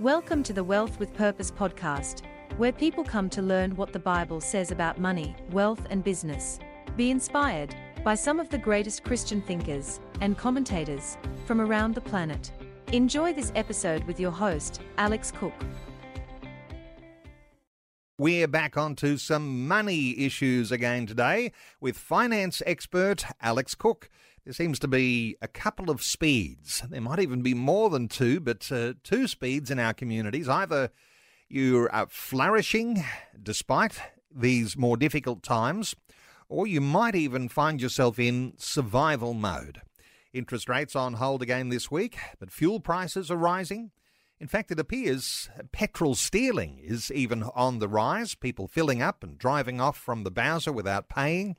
Welcome to the Wealth with Purpose podcast, where people come to learn what the Bible says about money, wealth, and business. Be inspired by some of the greatest Christian thinkers and commentators from around the planet. Enjoy this episode with your host, Alex Cook. We're back onto some money issues again today with finance expert Alex Cook. There seems to be a couple of speeds. There might even be more than two, but uh, two speeds in our communities. Either you're flourishing despite these more difficult times, or you might even find yourself in survival mode. Interest rates on hold again this week, but fuel prices are rising. In fact, it appears petrol stealing is even on the rise, people filling up and driving off from the Bowser without paying.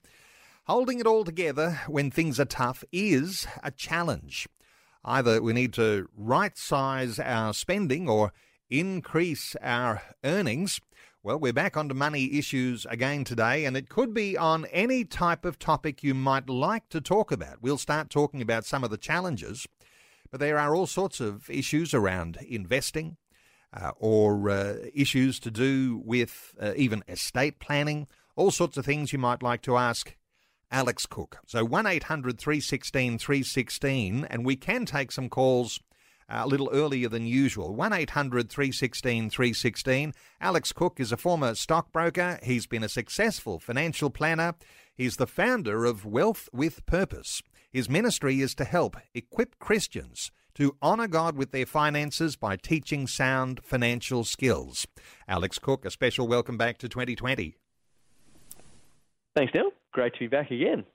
Holding it all together when things are tough is a challenge. Either we need to right size our spending or increase our earnings. Well, we're back onto money issues again today, and it could be on any type of topic you might like to talk about. We'll start talking about some of the challenges. But there are all sorts of issues around investing uh, or uh, issues to do with uh, even estate planning, all sorts of things you might like to ask Alex Cook. So 1 800 316 316, and we can take some calls uh, a little earlier than usual. 1 800 316 316. Alex Cook is a former stockbroker. He's been a successful financial planner. He's the founder of Wealth with Purpose. His ministry is to help equip Christians to honour God with their finances by teaching sound financial skills. Alex Cook, a special welcome back to 2020. Thanks, Neil. Great to be back again.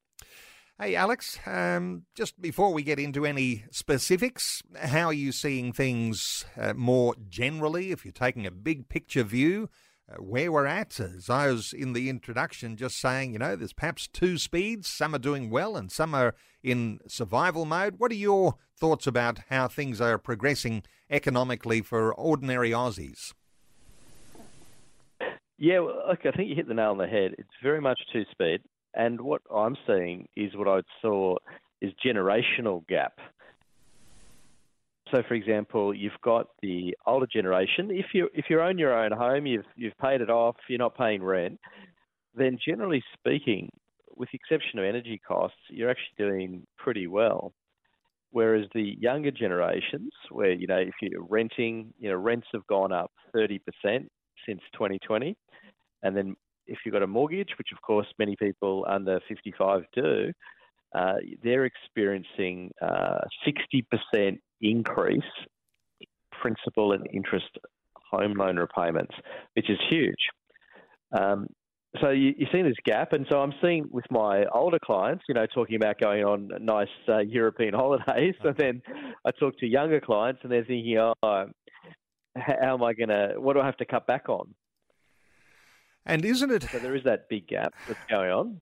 Hey, Alex, um, just before we get into any specifics, how are you seeing things uh, more generally? If you're taking a big picture view, uh, where we're at. As I was in the introduction just saying, you know, there's perhaps two speeds. Some are doing well and some are in survival mode. What are your thoughts about how things are progressing economically for ordinary Aussies? Yeah, well, look, I think you hit the nail on the head. It's very much two speed. And what I'm seeing is what I saw is generational gap. So, for example, you've got the older generation. If you if you own your own home, you've you've paid it off, you're not paying rent. Then, generally speaking, with the exception of energy costs, you're actually doing pretty well. Whereas the younger generations, where you know if you're renting, you know rents have gone up thirty percent since 2020, and then if you've got a mortgage, which of course many people under 55 do, uh, they're experiencing a 60% increase in principal and interest home loan repayments, which is huge. Um, so you, you're seeing this gap, and so I'm seeing with my older clients, you know, talking about going on nice uh, European holidays, and then I talk to younger clients, and they're thinking, oh, how am I going to? What do I have to cut back on? And isn't it? So there is that big gap that's going on.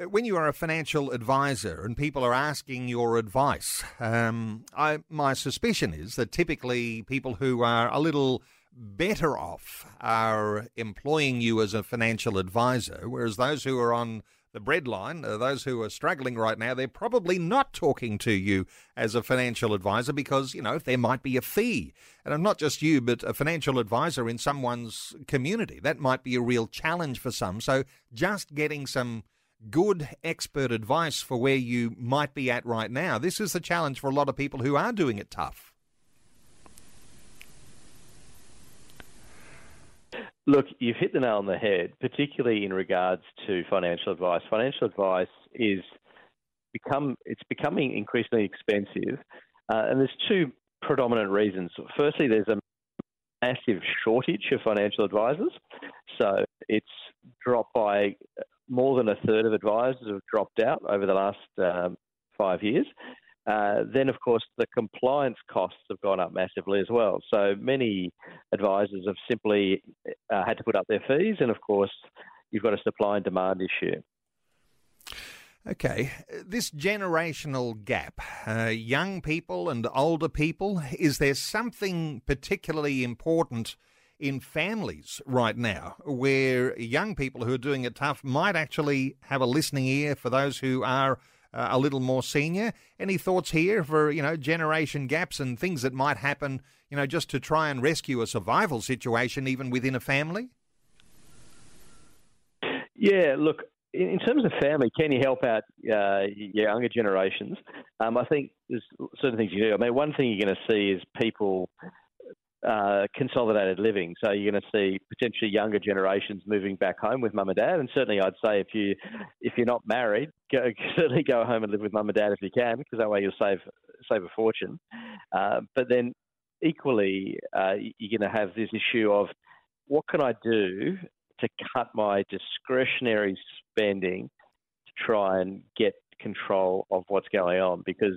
Uh, when you are a financial advisor and people are asking your advice, um, I, my suspicion is that typically people who are a little better off are employing you as a financial advisor, whereas those who are on the breadline, uh, those who are struggling right now, they're probably not talking to you as a financial advisor because, you know, there might be a fee. And I'm not just you, but a financial advisor in someone's community. That might be a real challenge for some. So just getting some good expert advice for where you might be at right now. This is the challenge for a lot of people who are doing it tough. Look, you've hit the nail on the head, particularly in regards to financial advice. Financial advice is become it's becoming increasingly expensive, uh, and there's two predominant reasons. Firstly, there's a massive shortage of financial advisors, so it's dropped by more than a third of advisors have dropped out over the last um, five years. Uh, then, of course, the compliance costs have gone up massively as well. So many advisors have simply uh, had to put up their fees, and of course, you've got a supply and demand issue. Okay, this generational gap, uh, young people and older people, is there something particularly important? in families right now where young people who are doing it tough might actually have a listening ear for those who are uh, a little more senior. Any thoughts here for you know generation gaps and things that might happen, you know, just to try and rescue a survival situation even within a family? Yeah, look, in terms of family, can you help out uh, younger generations? Um, I think there's certain things you do. I mean, one thing you're going to see is people uh, consolidated living. So you're going to see potentially younger generations moving back home with mum and dad. And certainly, I'd say if you if you're not married, go, certainly go home and live with mum and dad if you can, because that way you'll save save a fortune. Uh, but then equally, uh, you're going to have this issue of what can I do to cut my discretionary spending to try and get control of what's going on because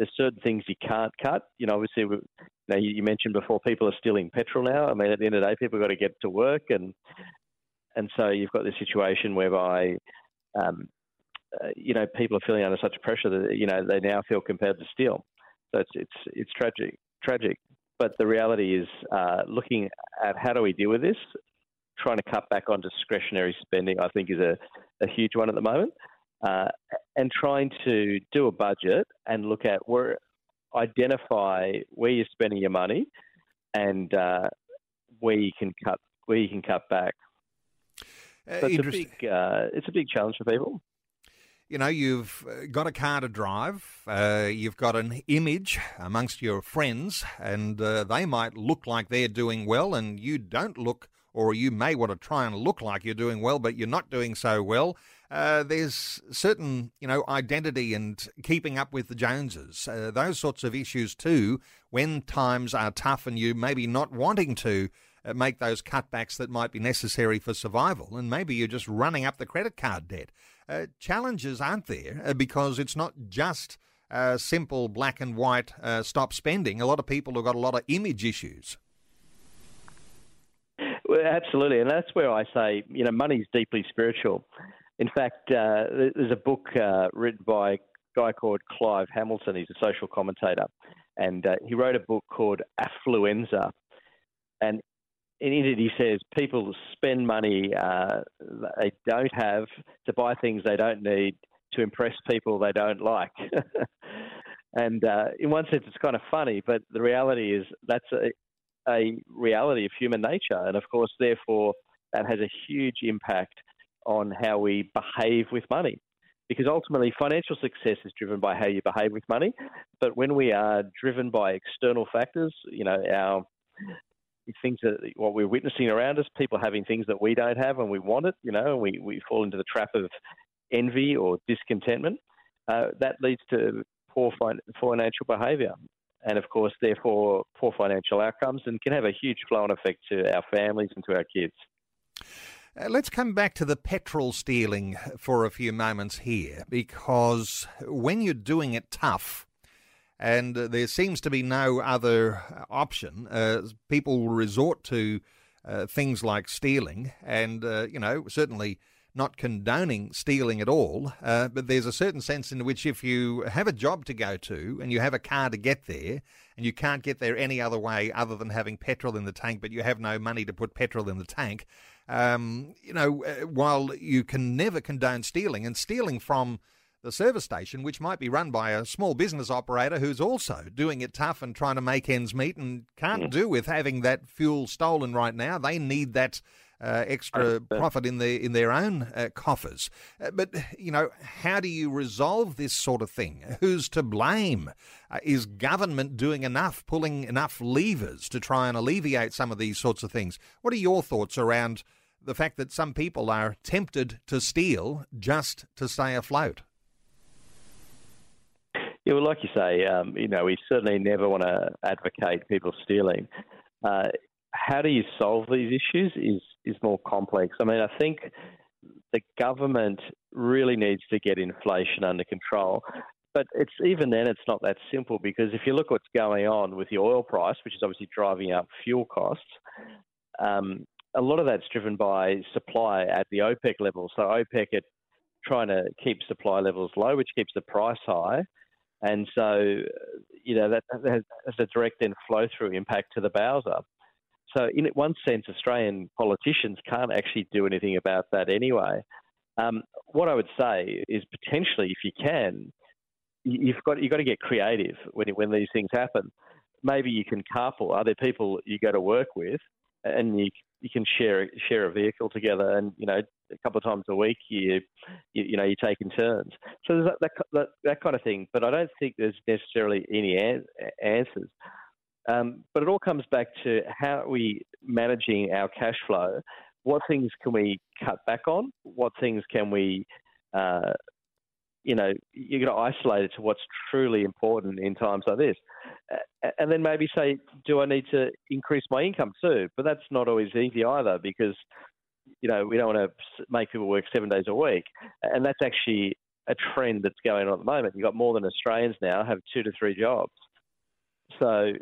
there's certain things you can't cut. You know, obviously, you, know, you mentioned before people are stealing petrol now. I mean, at the end of the day, people have got to get to work, and and so you've got this situation whereby, um, uh, you know, people are feeling under such pressure that you know they now feel compelled to steal. So it's it's it's tragic, tragic. But the reality is, uh, looking at how do we deal with this, trying to cut back on discretionary spending, I think, is a, a huge one at the moment uh, and trying to do a budget and look at where identify where you're spending your money and uh, where you can cut where you can cut back. Uh, so it's a big uh, it's a big challenge for people. You know, you've uh, got a car to drive, uh, you've got an image amongst your friends, and they might look like they're doing well, and you don't look, or you may want to try and look like you're doing well, but you're not doing so well uh, there's certain, you know, identity and keeping up with the Joneses, uh, those sorts of issues too, when times are tough and you maybe not wanting to uh, make those cutbacks that might be necessary for survival, and maybe you're just running up the credit card debt. Uh, challenges aren't there uh, because it's not just uh, simple black and white stop spending. A lot of people have got a lot of image issues. Well, absolutely, and that's where I say, you know, money's deeply spiritual. In fact, uh, there's a book uh, written by a guy called Clive Hamilton. He's a social commentator, and uh, he wrote a book called Affluenza. And in it, he says people spend money uh, they don't have to buy things they don't need to impress people they don't like. and uh, in one sense, it's kind of funny, but the reality is that's a, a reality of human nature, and of course, therefore, that has a huge impact on how we behave with money. Because ultimately, financial success is driven by how you behave with money. But when we are driven by external factors, you know, our things that what we're witnessing around us, people having things that we don't have and we want it, you know, and we, we fall into the trap of envy or discontentment, uh, that leads to poor financial behaviour. And of course, therefore, poor financial outcomes and can have a huge flow on effect to our families and to our kids. Uh, let's come back to the petrol stealing for a few moments here, because when you're doing it tough, and uh, there seems to be no other option, uh, people resort to uh, things like stealing, and uh, you know certainly not condoning stealing at all, uh, but there's a certain sense in which if you have a job to go to and you have a car to get there, and you can't get there any other way other than having petrol in the tank, but you have no money to put petrol in the tank, um, you know, uh, while you can never condone stealing, and stealing from the service station, which might be run by a small business operator who's also doing it tough and trying to make ends meet and can't mm. do with having that fuel stolen right now. They need that uh, extra profit in their in their own uh, coffers. Uh, but you know, how do you resolve this sort of thing? Who's to blame? Uh, is government doing enough, pulling enough levers to try and alleviate some of these sorts of things? What are your thoughts around? The fact that some people are tempted to steal just to stay afloat. Yeah, well, like you say, um, you know, we certainly never want to advocate people stealing. Uh, how do you solve these issues is is more complex. I mean, I think the government really needs to get inflation under control. But it's even then, it's not that simple because if you look what's going on with the oil price, which is obviously driving up fuel costs, um, a lot of that's driven by supply at the OPEC level. So OPEC are trying to keep supply levels low, which keeps the price high. And so, you know, that has a direct then flow through impact to the Bowser. So, in one sense, Australian politicians can't actually do anything about that anyway. Um, what I would say is potentially, if you can, you've got you've got to get creative when when these things happen. Maybe you can carpool. Are there people you go to work with, and you you can share share a vehicle together, and you know a couple of times a week you you, you know you take turns. So there's that, that, that that kind of thing. But I don't think there's necessarily any an- answers. Um, but it all comes back to how are we managing our cash flow. What things can we cut back on? What things can we uh, you know, you've got to isolate it to what's truly important in times like this. And then maybe say, do I need to increase my income too? But that's not always easy either because, you know, we don't want to make people work seven days a week. And that's actually a trend that's going on at the moment. You've got more than Australians now have two to three jobs. So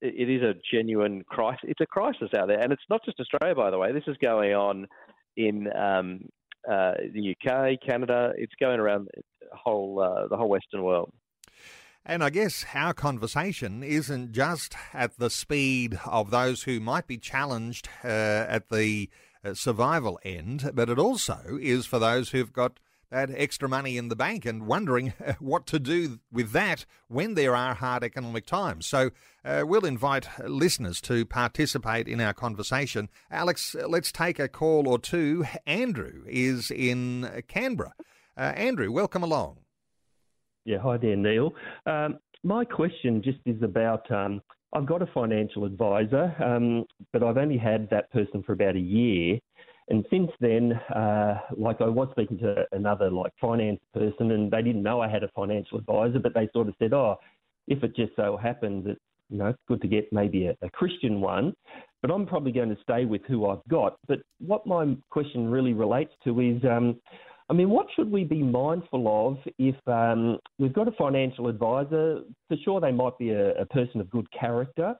it is a genuine crisis. It's a crisis out there. And it's not just Australia, by the way. This is going on in um, uh, the UK, Canada. It's going around whole uh, the whole Western world. And I guess our conversation isn't just at the speed of those who might be challenged uh, at the uh, survival end, but it also is for those who've got that extra money in the bank and wondering what to do with that when there are hard economic times. So uh, we'll invite listeners to participate in our conversation. Alex, let's take a call or two. Andrew is in Canberra. Uh, Andrew, welcome along. Yeah, hi there, Neil. Um, my question just is about um, I've got a financial advisor, um, but I've only had that person for about a year. And since then, uh, like I was speaking to another like finance person, and they didn't know I had a financial advisor, but they sort of said, "Oh, if it just so happens, it's you know good to get maybe a, a Christian one." But I'm probably going to stay with who I've got. But what my question really relates to is, um, I mean, what should we be mindful of if um, we've got a financial advisor? For sure, they might be a, a person of good character.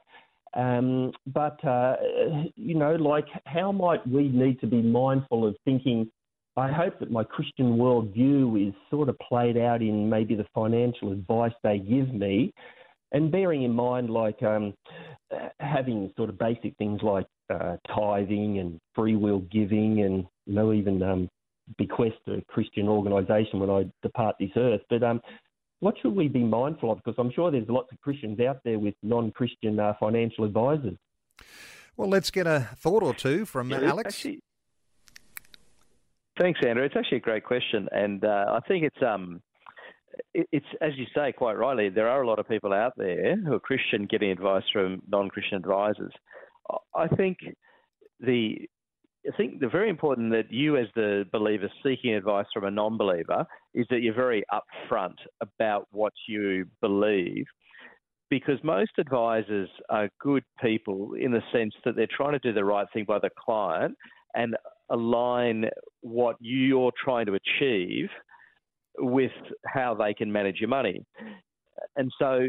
Um, but, uh, you know, like how might we need to be mindful of thinking, I hope that my Christian worldview is sort of played out in maybe the financial advice they give me. And bearing in mind, like um, having sort of basic things like uh, tithing and free will giving and, you know, even um, bequest a Christian organisation when I depart this earth. But um, what should we be mindful of? Because I'm sure there's lots of Christians out there with non-Christian uh, financial advisors. Well, let's get a thought or two from yeah, Alex. Actually, thanks, Andrew. It's actually a great question, and uh, I think it's um, it's as you say quite rightly. There are a lot of people out there who are Christian getting advice from non-Christian advisors. I think the I think the very important that you, as the believer seeking advice from a non believer, is that you're very upfront about what you believe. Because most advisors are good people in the sense that they're trying to do the right thing by the client and align what you're trying to achieve with how they can manage your money. And so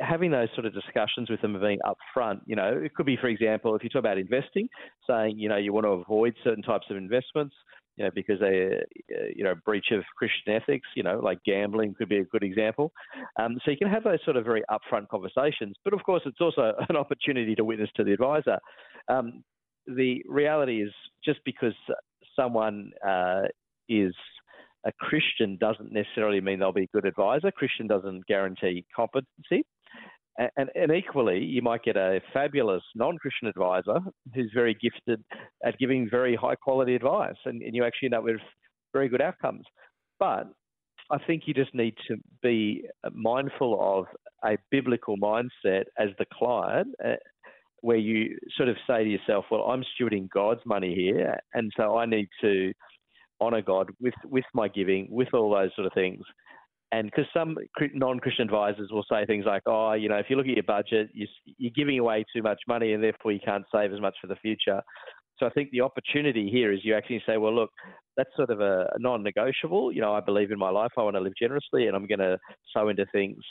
having those sort of discussions with them and being upfront, you know, it could be, for example, if you talk about investing, saying, you know, you want to avoid certain types of investments, you know, because they, uh, you know, breach of Christian ethics, you know, like gambling could be a good example. Um, so you can have those sort of very upfront conversations. But of course, it's also an opportunity to witness to the advisor. Um, the reality is just because someone uh, is a Christian doesn't necessarily mean they'll be a good advisor. Christian doesn't guarantee competency. And, and, equally, you might get a fabulous non Christian advisor who's very gifted at giving very high quality advice, and, and, you actually end up with very good outcomes. But I think you just need to be mindful of a biblical mindset as the client, uh, where you sort of say to yourself, Well, I'm stewarding God's money here, and so I need to honour God with, with my giving, with all those sort of things. And because some non-Christian advisors will say things like, "Oh, you know, if you look at your budget, you're giving away too much money, and therefore you can't save as much for the future." So I think the opportunity here is you actually say, "Well, look, that's sort of a non-negotiable. You know, I believe in my life. I want to live generously, and I'm going to sow into things,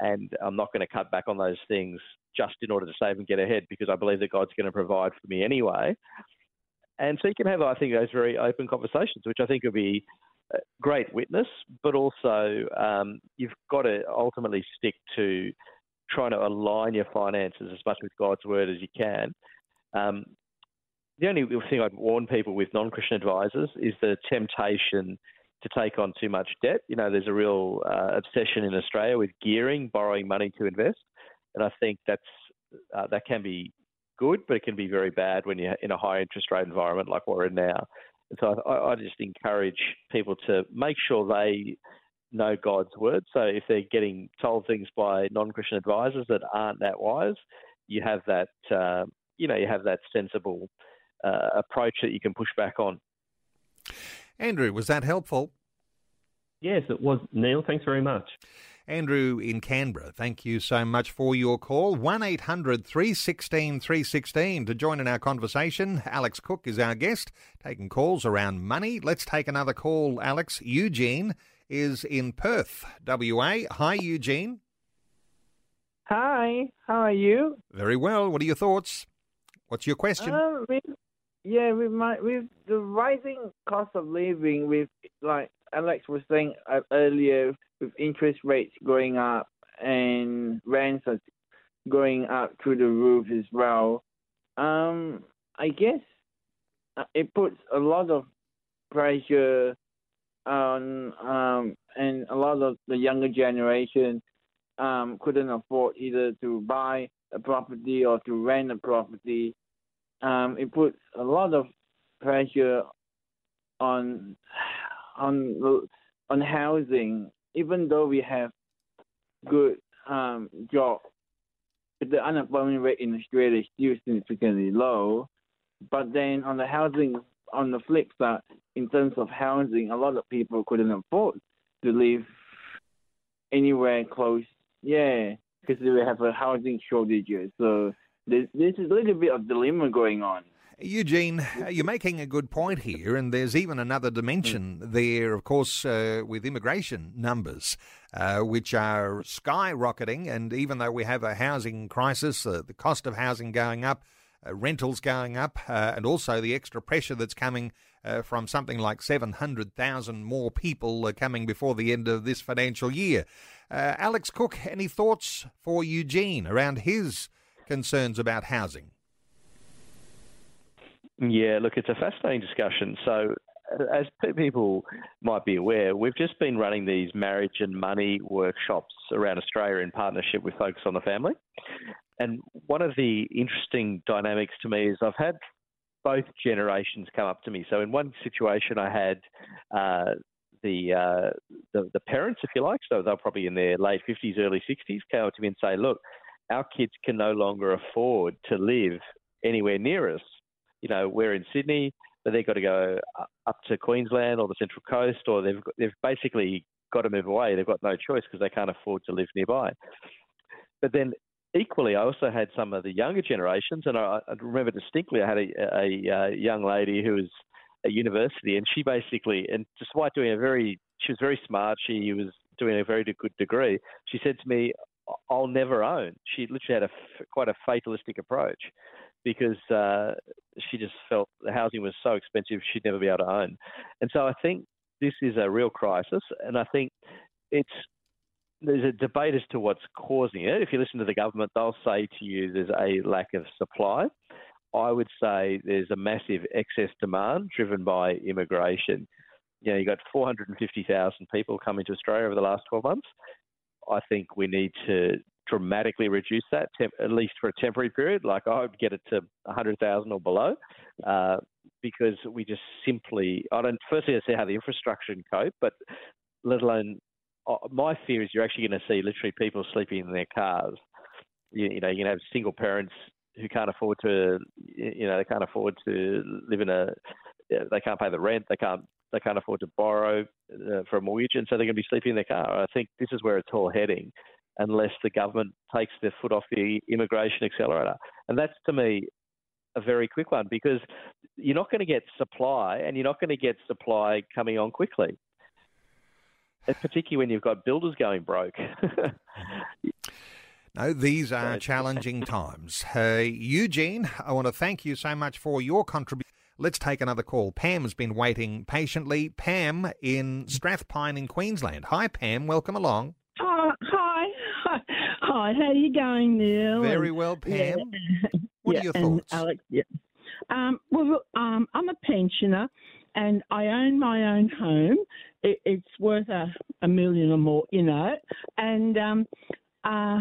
and I'm not going to cut back on those things just in order to save and get ahead because I believe that God's going to provide for me anyway." And so you can have, I think, those very open conversations, which I think would be great witness, but also um, you've got to ultimately stick to trying to align your finances as much with God's word as you can. Um, the only thing I'd warn people with non-Christian advisors is the temptation to take on too much debt. You know, there's a real uh, obsession in Australia with gearing, borrowing money to invest, and I think that's uh, that can be good, but it can be very bad when you're in a high interest rate environment like we're in now. And so I, I just encourage people to make sure they know God's word. So if they're getting told things by non-Christian advisors that aren't that wise, you have that uh, you know you have that sensible uh, approach that you can push back on. Andrew, was that helpful? Yes, it was. Neil, thanks very much. Andrew in Canberra, thank you so much for your call. 1 800 316 316 to join in our conversation. Alex Cook is our guest, taking calls around money. Let's take another call, Alex. Eugene is in Perth, WA. Hi, Eugene. Hi, how are you? Very well. What are your thoughts? What's your question? Uh, with, yeah, with my with the rising cost of living, with like Alex was saying uh, earlier, with interest rates going up and rents are going up through the roof as well. Um, I guess uh, it puts a lot of pressure on um, and a lot of the younger generation um, couldn't afford either to buy a property or to rent a property. Um, it puts a lot of pressure on on on housing, even though we have good um, jobs. The unemployment rate in Australia is still significantly low, but then on the housing, on the flip side, in terms of housing, a lot of people couldn't afford to live anywhere close. Yeah, because we have a housing shortage. So this, this is a little bit of dilemma going on. Eugene, you're making a good point here, and there's even another dimension there, of course, uh, with immigration numbers, uh, which are skyrocketing. And even though we have a housing crisis, uh, the cost of housing going up, uh, rentals going up, uh, and also the extra pressure that's coming uh, from something like 700,000 more people coming before the end of this financial year. Alex Cook, any thoughts for Eugene around his concerns about housing? Yeah, look, it's a fascinating discussion. So, as people might be aware, we've just been running these marriage and money workshops around Australia in partnership with Focus on the Family. And one of the interesting dynamics to me is I've had both generations come up to me. So, in one situation, I had uh, the, uh, the, the parents, if you like, so they're probably in their late 50s, early 60s, came up to me and say, "Look, our kids can no longer afford to live anywhere near us you know, we're in Sydney, but they've got to go up to Queensland or the Central Coast, or they've they've basically got to move away. They've got no choice because they can't afford to live nearby. But then equally, I also had some of the younger generations, and I, I remember distinctly, I had a, a, a, young lady who was at university, and she basically, and despite doing a very, she was very smart, she was doing a very good degree. She said to me, "I'll never own." She literally had a quite a fatalistic approach because uh, she just felt the housing was so expensive she'd never be able to own. And so I think this is a real crisis, and I think it's there's a debate as to what's causing it. If you listen to the government, they'll say to you there's a lack of supply. I would say there's a massive excess demand driven by immigration. You know, you got 450,000 people coming to Australia over the last 12 months. I think we need to dramatically reduce that, temp- at least for a temporary period. Like I would get it to 100,000 or below, uh, because we just simply, I don't, firstly, I see how the infrastructure can cope, but let alone, uh, my fear is you're actually going to see literally people sleeping in their cars. You, you know, you're going to have single parents who can't afford to, you know, they can't afford to live in a, they can't pay the rent, they can't they can't afford to borrow uh, for a mortgage, and so they're going to be sleeping in their car. I think this is where it's all heading unless the government takes their foot off the immigration accelerator. And that's to me a very quick one because you're not going to get supply and you're not going to get supply coming on quickly. And particularly when you've got builders going broke. No, these are challenging times. Uh, Eugene, I want to thank you so much for your contribution. Let's take another call. Pam's been waiting patiently. Pam in Strathpine in Queensland. Hi, Pam. Welcome along. Hi. Hi. How are you going, Neil? Very well, Pam. Yeah. What yeah, are your thoughts? Alex, yeah. Um, well, um, I'm a pensioner and I own my own home. It, it's worth a, a million or more, you know. And um, uh,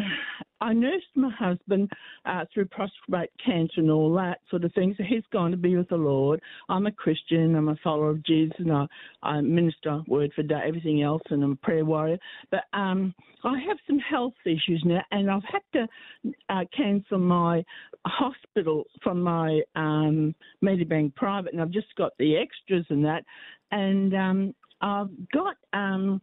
I nursed my husband uh, through prostate cancer and all that sort of thing. So he's gone to be with the Lord. I'm a Christian. I'm a follower of Jesus, and I, I minister word for day, everything else, and I'm a prayer warrior. But um, I have some health issues now, and I've had to uh, cancel my hospital from my um, Medibank private, and I've just got the extras and that, and um, I've got. Um,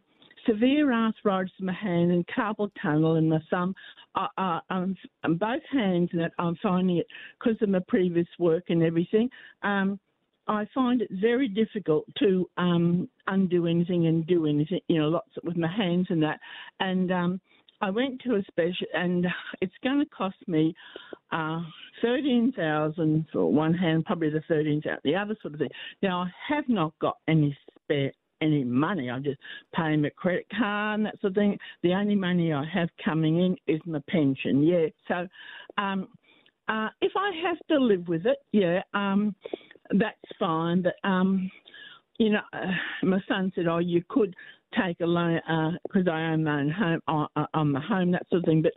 severe arthritis in my hand and carpal tunnel in my thumb. Uh, uh, um, both hands, and I'm finding it because of my previous work and everything. Um, I find it very difficult to um, undo anything and do anything, you know, lots with my hands and that. And um, I went to a special, and it's going to cost me uh, thirteen thousand for one hand, probably the thirteen thousand the other sort of thing. Now I have not got any spare any money. I just pay my credit card and that sort of thing. The only money I have coming in is my pension. Yeah. So, um, uh, if I have to live with it, yeah, um, that's fine. But um, you know, uh, my son said, "Oh, you could take a loan because uh, I own my own home on, uh, on the home, that sort of thing." But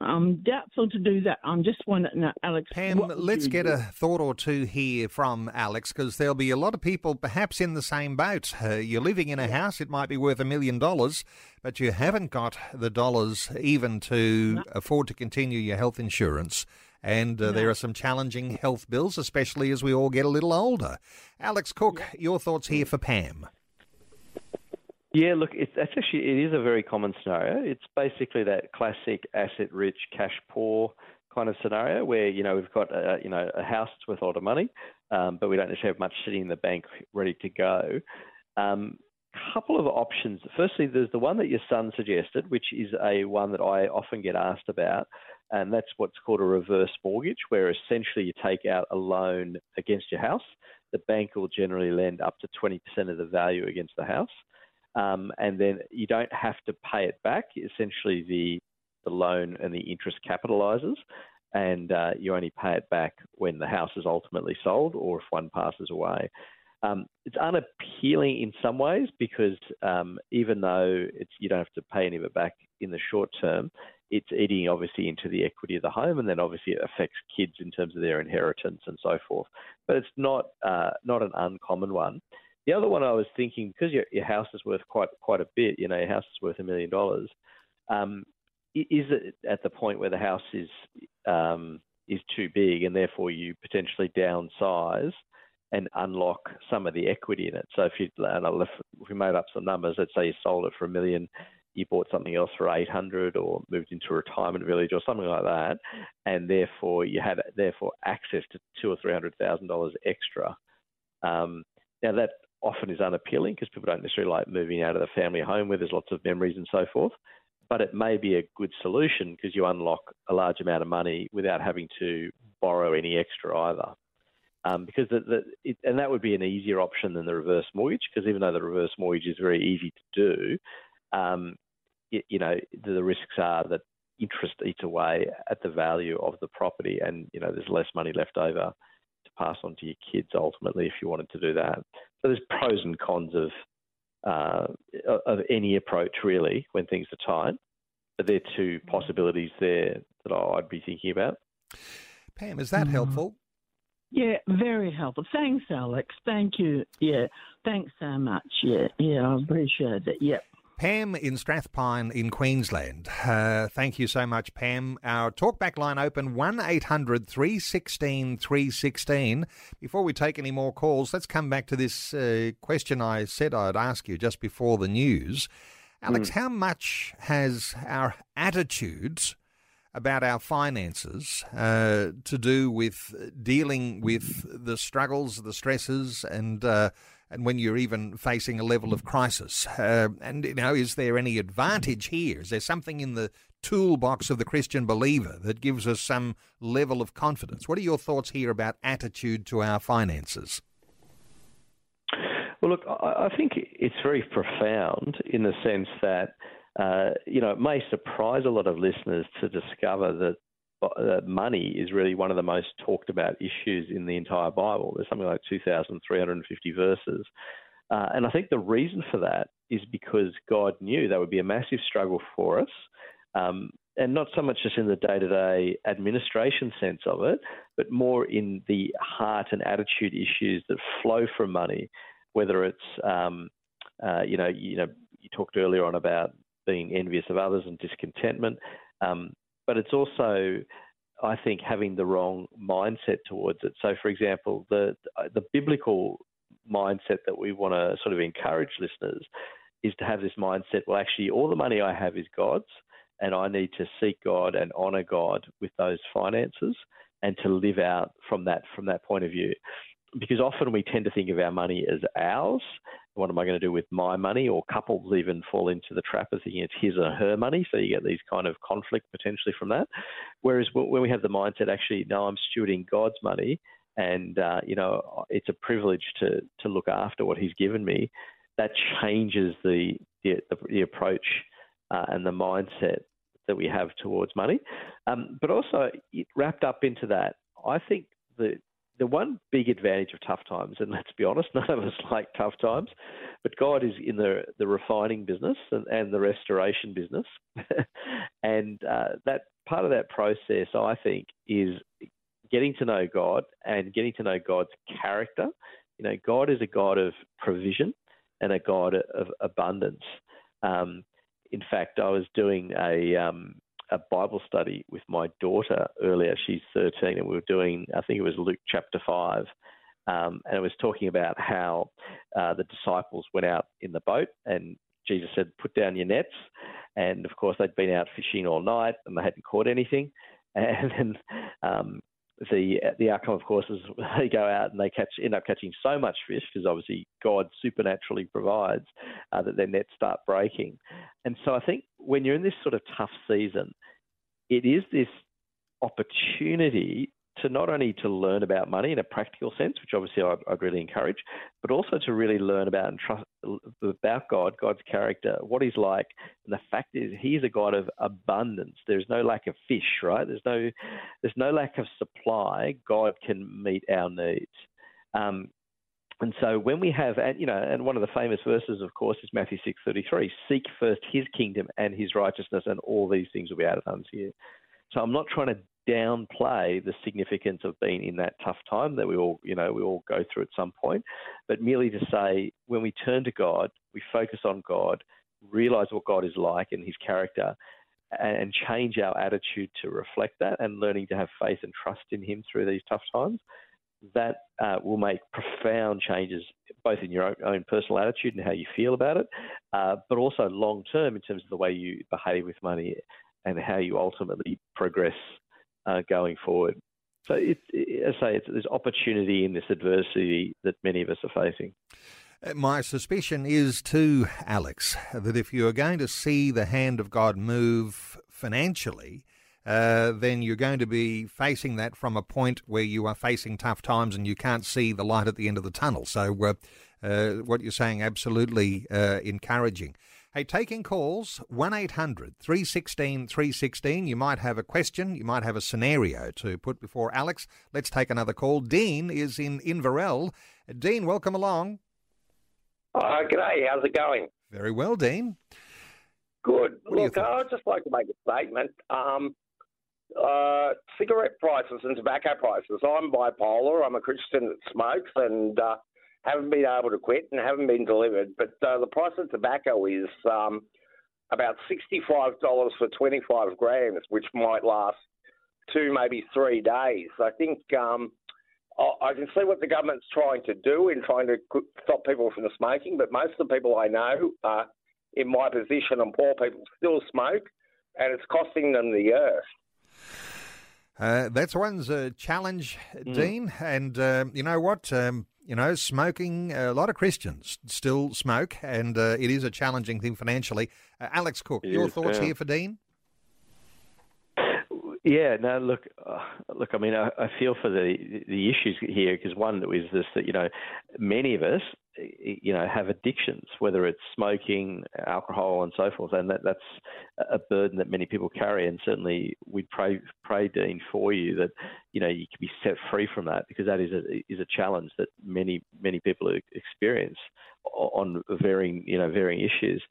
I'm doubtful to do that. I'm just wondering, uh, Alex. Pam, let's get do? a thought or two here from Alex because there'll be a lot of people perhaps in the same boat. Uh, you're living in a house, it might be worth a million dollars, but you haven't got the dollars even to no. afford to continue your health insurance. And uh, no. there are some challenging health bills, especially as we all get a little older. Alex Cook, yeah. your thoughts here for Pam. Yeah, look, it's actually it is a very common scenario. It's basically that classic asset-rich, cash-poor kind of scenario where you know we've got a, you know a house worth a lot of money, um, but we don't necessarily have much sitting in the bank ready to go. Um, couple of options. Firstly, there's the one that your son suggested, which is a one that I often get asked about, and that's what's called a reverse mortgage, where essentially you take out a loan against your house. The bank will generally lend up to 20% of the value against the house um, and then you don't have to pay it back. Essentially, the the loan and the interest capitalizes, and uh, you only pay it back when the house is ultimately sold or if one passes away. Um, it's unappealing in some ways because um, even though you don't have to pay any of it back in the short term, it's eating obviously into the equity of the home, and then obviously it affects kids in terms of their inheritance and so forth. But it's not uh, not an uncommon one. The other one I was thinking because your your house is worth quite quite a bit. You know, your house is worth a million dollars. Um, is it at the point where the house is um, is too big and therefore you potentially downsize and unlock some of the equity in it? So if you if we made up some numbers, let's say you sold it for a million, you bought something else for 800 or moved into a retirement village or something like that and therefore you had therefore access to two or three hundred thousand dollars extra um, now that often is unappealing because people don't necessarily like moving out of the family home where there's lots of memories and so forth. But it may be a good solution because you unlock a large amount of money without having to borrow any extra either. Um, because the, the, it, and that would be an easier option than the reverse mortgage because even though the reverse mortgage is very easy to do, um, it, you know the, the risks are that interest eats away at the value of the property, and you know there's less money left over to pass on to your kids ultimately if you wanted to do that. So there's pros and cons of uh, of any approach really when things are tight. But there are two possibilities there that I'd be thinking about. Pam, is that mm. helpful? Yeah, very helpful. Thanks, Alex. Thank you. Yeah, thanks so much. Yeah, yeah, I appreciate it. Yep. Pam in Strathpine in Queensland. Uh, thank you so much, Pam. Our talkback line open 1 800 316 316. Before we take any more calls, let's come back to this uh, question I said I'd ask you just before the news. Alex, mm. how much has our attitudes about our finances uh, to do with dealing with the struggles, the stresses, and uh, and when you're even facing a level of crisis. Uh, and, you know, is there any advantage here? Is there something in the toolbox of the Christian believer that gives us some level of confidence? What are your thoughts here about attitude to our finances? Well, look, I think it's very profound in the sense that, uh, you know, it may surprise a lot of listeners to discover that money is really one of the most talked about issues in the entire Bible. There's something like 2,350 verses. Uh, and I think the reason for that is because God knew that would be a massive struggle for us. Um, and not so much just in the day to day administration sense of it, but more in the heart and attitude issues that flow from money, whether it's, um, uh, you know, you know, you talked earlier on about being envious of others and discontentment. Um, but it's also, I think, having the wrong mindset towards it. So, for example, the the biblical mindset that we want to sort of encourage listeners is to have this mindset. Well, actually, all the money I have is God's, and I need to seek God and honour God with those finances, and to live out from that from that point of view. Because often we tend to think of our money as ours, what am I going to do with my money? Or couples even fall into the trap of thinking it's his or her money. So you get these kind of conflict potentially from that. Whereas when we have the mindset, actually, no, I'm stewarding God's money, and uh, you know it's a privilege to to look after what He's given me. That changes the the, the approach uh, and the mindset that we have towards money. Um, but also wrapped up into that, I think the the one big advantage of tough times, and let's be honest, none of us like tough times, but God is in the, the refining business and, and the restoration business. and uh, that part of that process, I think, is getting to know God and getting to know God's character. You know, God is a God of provision and a God of abundance. Um, in fact, I was doing a um, a Bible study with my daughter earlier. She's 13, and we were doing, I think it was Luke chapter 5. Um, and it was talking about how uh, the disciples went out in the boat, and Jesus said, Put down your nets. And of course, they'd been out fishing all night and they hadn't caught anything. And then um, the the outcome, of course, is they go out and they catch end up catching so much fish because obviously God supernaturally provides uh, that their nets start breaking. And so I think when you're in this sort of tough season, it is this opportunity to not only to learn about money in a practical sense, which obviously I'd, I'd, really encourage, but also to really learn about and trust about God, God's character, what He's like, and the fact is He's a God of abundance. There's no lack of fish, right? There's no there's no lack of supply. God can meet our needs. Um, and so when we have, and you know, and one of the famous verses, of course, is Matthew six thirty three: "Seek first His kingdom and His righteousness, and all these things will be added unto you." So I'm not trying to downplay the significance of being in that tough time that we all, you know, we all go through at some point, but merely to say when we turn to God, we focus on God, realize what God is like and His character, and change our attitude to reflect that, and learning to have faith and trust in Him through these tough times. That uh, will make profound changes both in your own, personal attitude and how you feel about it, uh, but also long term in terms of the way you behave with money and how you ultimately progress uh, going forward. So, it, it, I say, there's opportunity in this adversity that many of us are facing. Uh, my suspicion is too, Alex, that if you are going to see the hand of God move financially, uh, then you're going to be facing that from a point where you are facing tough times and you can't see the light at the end of the tunnel. So, uh, uh, what you're saying, absolutely uh, encouraging. Hey, taking calls, 1 800 316 316. You might have a question, you might have a scenario to put before Alex. Let's take another call. Dean is in Inverell. Dean, welcome along. Oh, g'day. How's it going? Very well, Dean. Good. What Look, I'd just like to make a statement. Um, uh, cigarette prices and tobacco prices. I'm bipolar. I'm a Christian that smokes, and uh, haven't been able to quit and haven't been delivered. But uh, the price of tobacco is um, about $65 for 25 grams, which might last two, maybe three days. I think um, I can see what the government's trying to do in trying to stop people from smoking, but most of the people I know uh, in my position and poor people still smoke, and it's costing them the earth. Uh, that's one's uh, challenge, mm. Dean. And uh, you know what? Um, you know, smoking, a lot of Christians still smoke, and uh, it is a challenging thing financially. Uh, Alex Cook, it your is, thoughts yeah. here for Dean? Yeah, no, look, uh, look. I mean, I, I, feel for the the issues here because one is this that you know many of us, you know, have addictions, whether it's smoking, alcohol, and so forth, and that that's a burden that many people carry. And certainly, we pray pray Dean for you that you know you can be set free from that because that is a is a challenge that many many people experience on varying you know varying issues.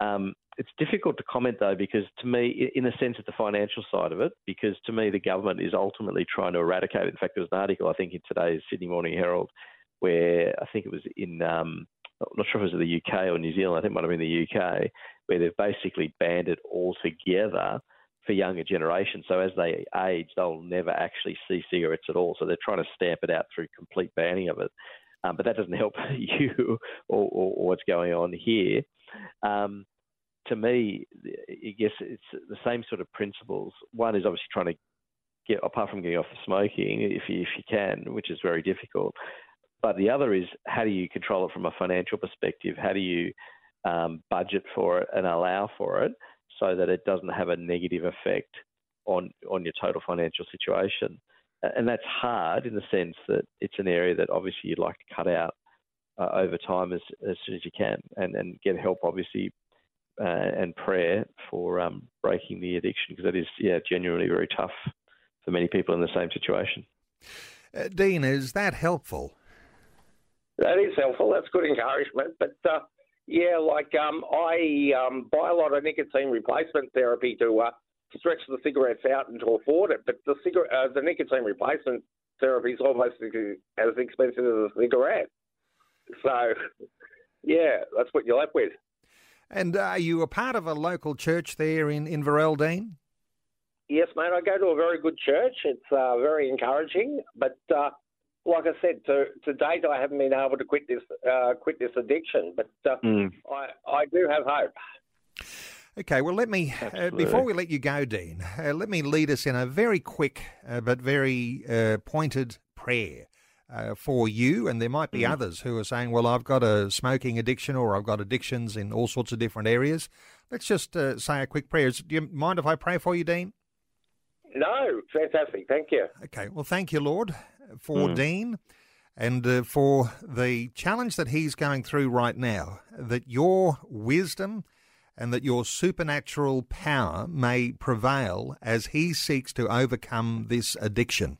Um, it's difficult to comment though because to me, in the sense of the financial side of it, because to me the government is ultimately trying to eradicate it. In fact, there was an article I think in today's Sydney Morning Herald where I think it was in. Um, I'm not sure if it was the UK or New Zealand. I think it might have been the UK, where they've basically banned it altogether for younger generations. So as they age, they'll never actually see cigarettes at all. So they're trying to stamp it out through complete banning of it. Um, but that doesn't help you or, or, or, what's going on here. Um, to me, I guess it's the same sort of principles. One is obviously trying to get, apart from getting off the smoking, if you, if you can, which is very difficult. But the other is how do you control it from a financial perspective? How do you um, budget for it and allow for it so that it doesn't have a negative effect on on your total financial situation? And that's hard in the sense that it's an area that obviously you'd like to cut out uh, over time as, as soon as you can and, and get help obviously uh, and prayer for um, breaking the addiction because that is, yeah, genuinely very tough for many people in the same situation. Uh, Dean, is that helpful? That is helpful. That's good encouragement. But uh, yeah, like um, I um, buy a lot of nicotine replacement therapy to uh, stretch the cigarettes out and to afford it. But the cigarette, uh, the nicotine replacement therapy is almost as expensive as a cigarette. So yeah, that's what you're left with. And are you a part of a local church there in, in Dean? Yes, mate. I go to a very good church. It's uh, very encouraging. But uh, like I said, to, to date, I haven't been able to quit this uh, quit this addiction. But mm. I, I do have hope. Okay, well, let me, uh, before we let you go, Dean, uh, let me lead us in a very quick uh, but very pointed prayer uh, for you, and there might be mm. others who are saying, "Well, I've got a smoking addiction, or I've got addictions in all sorts of different areas." Let's just uh, say a quick prayer. Do you mind if I pray for you, Dean? No, fantastic. Thank you. Okay. Well, thank you, Lord, for mm. Dean and uh, for the challenge that he's going through right now. That your wisdom and that your supernatural power may prevail as he seeks to overcome this addiction.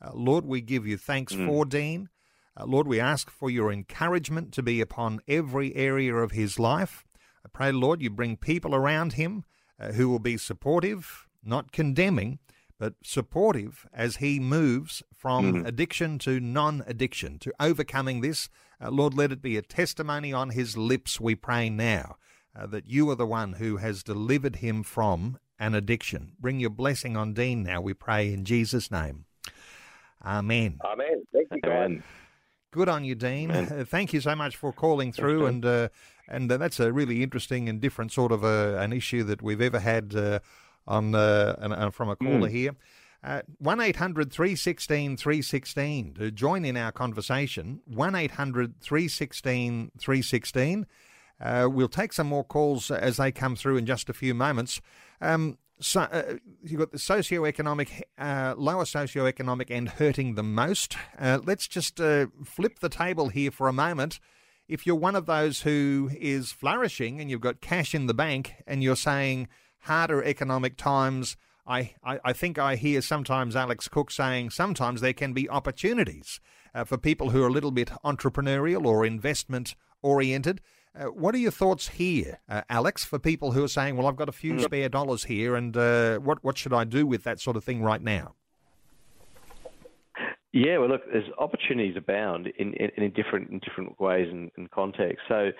Uh, Lord, we give you thanks mm. for Dean. Uh, Lord, we ask for your encouragement to be upon every area of his life. I pray, Lord, you bring people around him uh, who will be supportive, not condemning, but supportive as he moves from mm addiction to non addiction, to overcoming this. Uh, Lord, let it be a testimony on his lips, we pray now, uh, that you are the one who has delivered him from an addiction. Bring your blessing on Dean now, we pray in Jesus' name. Amen. Amen. Thank you, God. Good on you, Dean. Uh, thank you so much for calling through, and uh, and uh, that's a really interesting and different sort of a, uh, an issue that we've ever had uh, on uh, from a caller mm. here. One 316 316 to join in our conversation. One 316 316. We'll take some more calls as they come through in just a few moments. Um, so, uh, you've got the socioeconomic, uh, lower socioeconomic end hurting the most. Uh, let's just uh, flip the table here for a moment. If you're one of those who is flourishing and you've got cash in the bank and you're saying harder economic times, I, I, I think I hear sometimes Alex Cook saying sometimes there can be opportunities uh, for people who are a little bit entrepreneurial or investment oriented. Uh, what are your thoughts here, uh, Alex, for people who are saying, well, I've got a few mm. spare dollars here, and uh, what, what should I do with that sort of thing right now? Yeah, well, look, there's opportunities abound in, in, in different in different ways and, and contexts. So,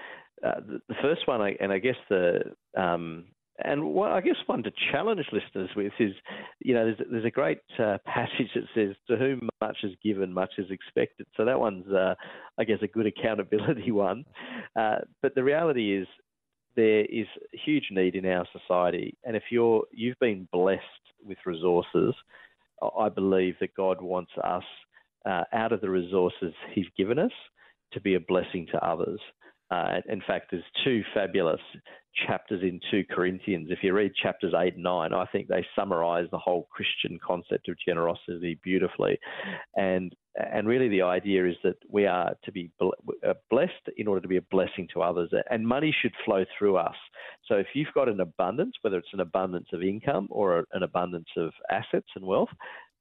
uh, the, the, first one, and I guess the um, and what I guess one to challenge listeners with is, you know, there's, there's a great uh, passage that says, "To whom much is given, much is expected." So that one's, uh, I guess, a good accountability one. Uh, but the reality is, there is huge need in our society, and if you're you've been blessed with resources, I believe that God wants us uh, out of the resources He's given us to be a blessing to others. Uh, in fact, there's two fabulous chapters in 2 Corinthians. If you read chapters 8 and 9, I think they summarize the whole Christian concept of generosity beautifully. And and really the idea is that we are to be uh, blessed in order to be a blessing to others and money should flow through us. So if you've got an abundance, whether it's an abundance of income or an abundance of assets and wealth,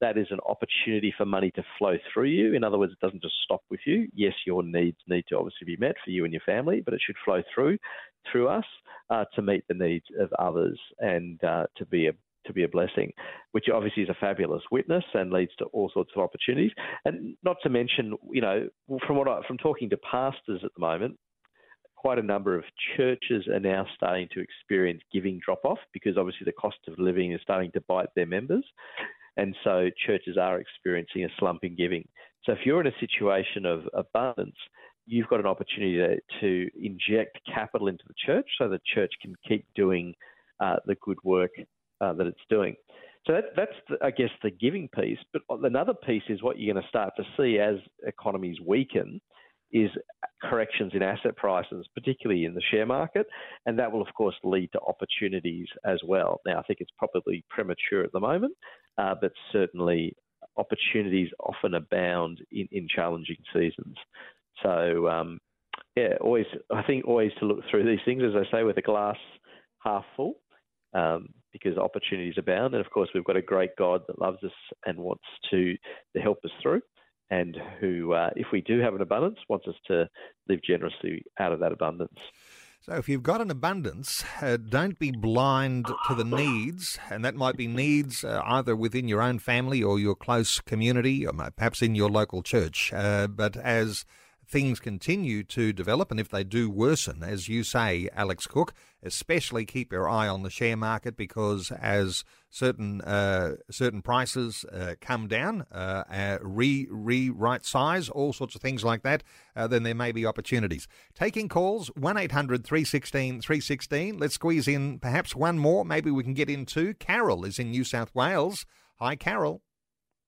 that is an opportunity for money to flow through you. In other words, it doesn't just stop with you. Yes, your needs need to obviously be met for you and your family, but it should flow through through us uh, to meet the needs of others and uh, to be a to be a blessing, which obviously is a fabulous witness and leads to all sorts of opportunities. And not to mention, you know, from what I, from talking to pastors at the moment, quite a number of churches are now starting to experience giving drop off because obviously the cost of living is starting to bite their members. And so churches are experiencing a slump in giving. So if you're in a situation of abundance, you've got an opportunity to, to inject capital into the church so the church can keep doing uh, the good work uh, that it's doing. So that, that's, the, I guess, the giving piece. But another piece is what you're going to start to see as economies weaken is corrections in asset prices, particularly in the share market, and that will, of course, lead to opportunities as well. Now, I think it's probably premature at the moment, uh, but certainly opportunities often abound in, in challenging seasons. So, um, yeah, always I think always to look through these things, as I say, with a glass half full, um, because opportunities abound, and of course we've got a great God that loves us and wants to to help us through, and who, uh, if we do have an abundance, wants us to live generously out of that abundance. So, if you've got an abundance, uh, don't be blind to the needs, and that might be needs uh, either within your own family or your close community, or perhaps in your local church. Uh, but as things continue to develop, and if they do worsen, as you say, Alex Cook, especially keep your eye on the share market because as certain uh, certain prices uh, come down, uh, uh re re right size, all sorts of things like that, uh, then there may be opportunities. Taking calls one 316 316. Let's squeeze in perhaps one more. Maybe we can get in two. Carol is in New South Wales. Hi, Carol.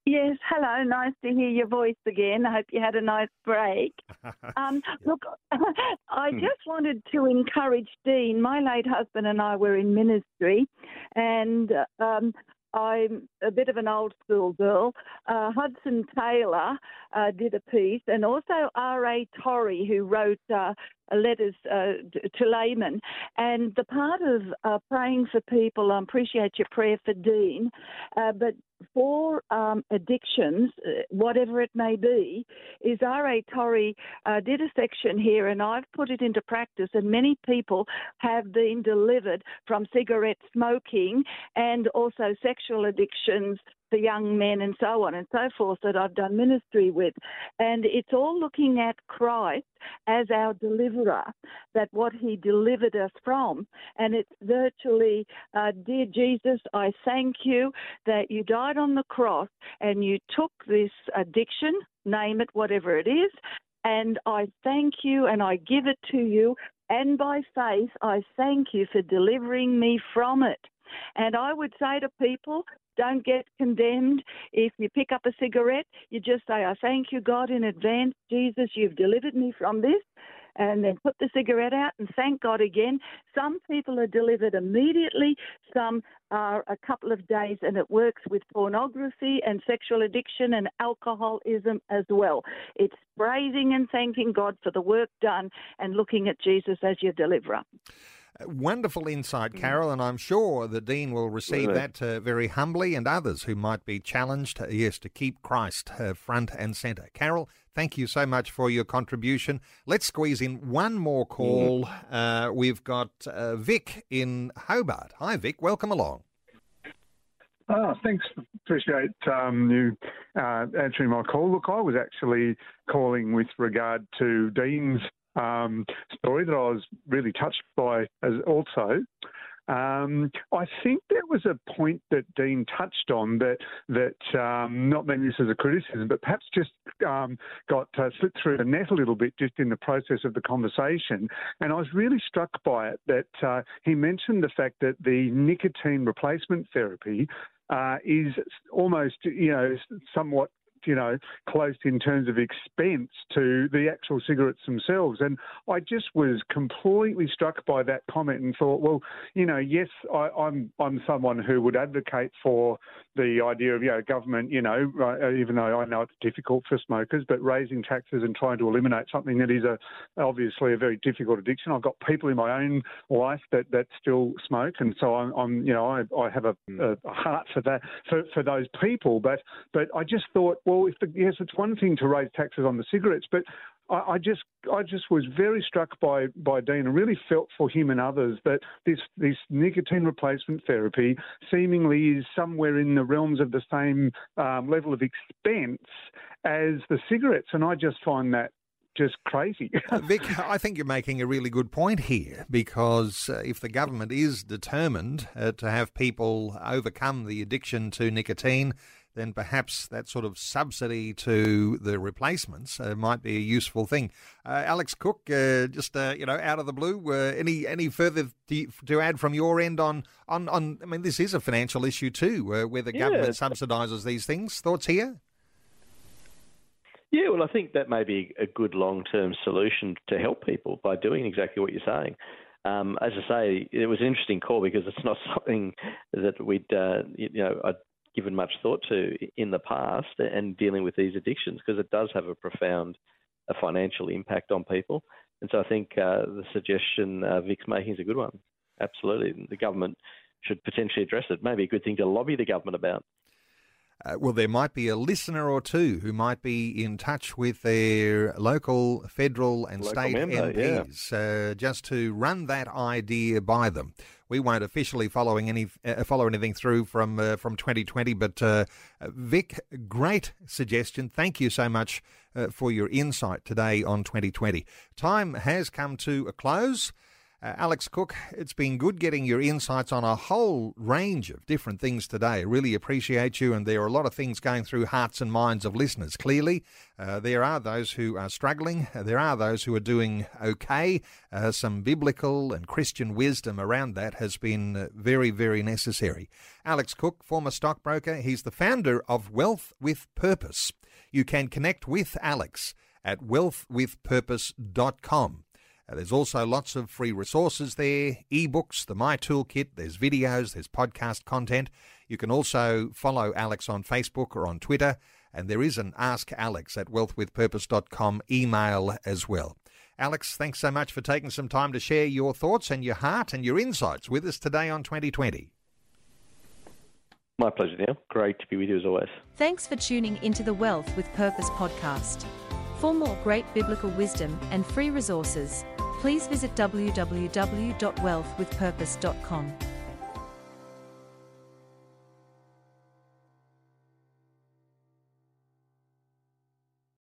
Yes, hello. Nice to hear your voice again. I hope you had a nice break. Um, look, I hmm. just wanted to encourage Dean. My late husband and I were in ministry, and um, I'm a bit of an old school girl. Uh, Hudson Taylor uh, did a piece, and also R.A. Torrey, who wrote uh, letters uh, to laymen. And the part of uh, praying for people, I appreciate your prayer for Dean, uh, but for um, addictions, uh, whatever it may be, is R.A. Torrey uh, did a section here, and I've put it into practice, and many people have been delivered from cigarette smoking and also sexual addictions the young men and so on and so forth that I've done ministry with. And it's all looking at Christ as our deliverer, that what he delivered us from. And it's virtually, uh, Dear Jesus, I thank you that you died on the cross and you took this addiction, name it, whatever it is. And I thank you and I give it to you. And by faith, I thank you for delivering me from it. And I would say to people, don't get condemned. If you pick up a cigarette, you just say, I thank you, God, in advance. Jesus, you've delivered me from this. And then put the cigarette out and thank God again. Some people are delivered immediately, some are a couple of days, and it works with pornography and sexual addiction and alcoholism as well. It's praising and thanking God for the work done and looking at Jesus as your deliverer. Wonderful insight, mm. Carol, and I'm sure the Dean will receive that uh, very humbly and others who might be challenged, uh, yes, to keep Christ uh, front and centre. Carol, thank you so much for your contribution. Let's squeeze in one more call. Mm. we've got uh, Vic in Hobart. Hi, Vic. Welcome along. Ah, thanks. Appreciate um, you uh, answering my call. Look, I was actually calling with regard to Dean's um, story that I was really touched by as also. Um, I think there was a point that Dean touched on that that um, not meant this as a criticism, but perhaps just um, got uh, slipped through the net a little bit just in the process of the conversation. And I was really struck by it that uh, he mentioned the fact that the nicotine replacement therapy uh, is almost, you know, somewhat you know, close in terms of expense to the actual cigarettes themselves. And I just was completely struck by that comment and thought, well, you know, yes, I, I'm I'm someone who would advocate for the idea of you know government, you know, even though I know it's difficult for smokers, but raising taxes and trying to eliminate something that is a obviously a very difficult addiction. I've got people in my own life that that still smoke, and so I'm, I'm you know I, I have a, hmm. a, heart for that for, for those people. But but I just thought, well, if the, yes, it's one thing to raise taxes on the cigarettes, but I, I just I just was very struck by by Dean and really felt for him and others that this this nicotine replacement therapy seemingly is somewhere in the realms of the same um, level of expense as the cigarettes, and I just find that just crazy. Uh, Vic, I think you're making a really good point here because uh, if the government is determined uh, to have people overcome the addiction to nicotine, then perhaps that sort of subsidy to the replacements uh, might be a useful thing. Uh, Alex Cook, uh, just you know, out of the blue, any any further to, to, add from your end on, on on? I mean, this is a financial issue too, where the yeah. government subsidises these things. Thoughts here? Yeah, well, I think that may be a good long term solution to help people by doing exactly what you're saying. Um, as I say, it was an interesting call because it's not something that we'd, uh, you know, I'd given much thought to in the past and dealing with these addictions because it does have a profound a financial impact on people. And so I think uh, the suggestion uh, Vic's making is a good one. Absolutely. The government should potentially address it. Maybe a good thing to lobby the government about. Uh, well, there might be a listener or two who might be in touch with their local, federal, and local state member, MPs yeah. uh, just to run that idea by them. We won't officially following any uh, follow anything through from uh, from 2020, but uh, Vic, great suggestion. Thank you so much uh, for your insight today on 2020. Time has come to a close. Uh, Alex Cook, it's been good getting your insights on a whole range of different things today. Really appreciate you, and there are a lot of things going through hearts and minds of listeners. Clearly, uh, there are those who are struggling, uh, there are those who are doing okay. Uh, some biblical and Christian wisdom around that has been uh, very, very necessary. Alex Cook, former stockbroker, he's the founder of Wealth with Purpose. You can connect with Alex at wealthwithpurpose.com. Uh, there's also lots of free resources there, ebooks, the My Toolkit, there's videos, there's podcast content. You can also follow Alex on Facebook or on Twitter, and there is an Ask Alex at wealthwithpurpose.com email as well. Alex, thanks so much for taking some time to share your thoughts and your heart and your insights with us today on 2020. My pleasure, Neil. Great to be with you as always. Thanks for tuning into the Wealth with Purpose podcast. For more great biblical wisdom and free resources, please visit www.wealthwithpurpose.com.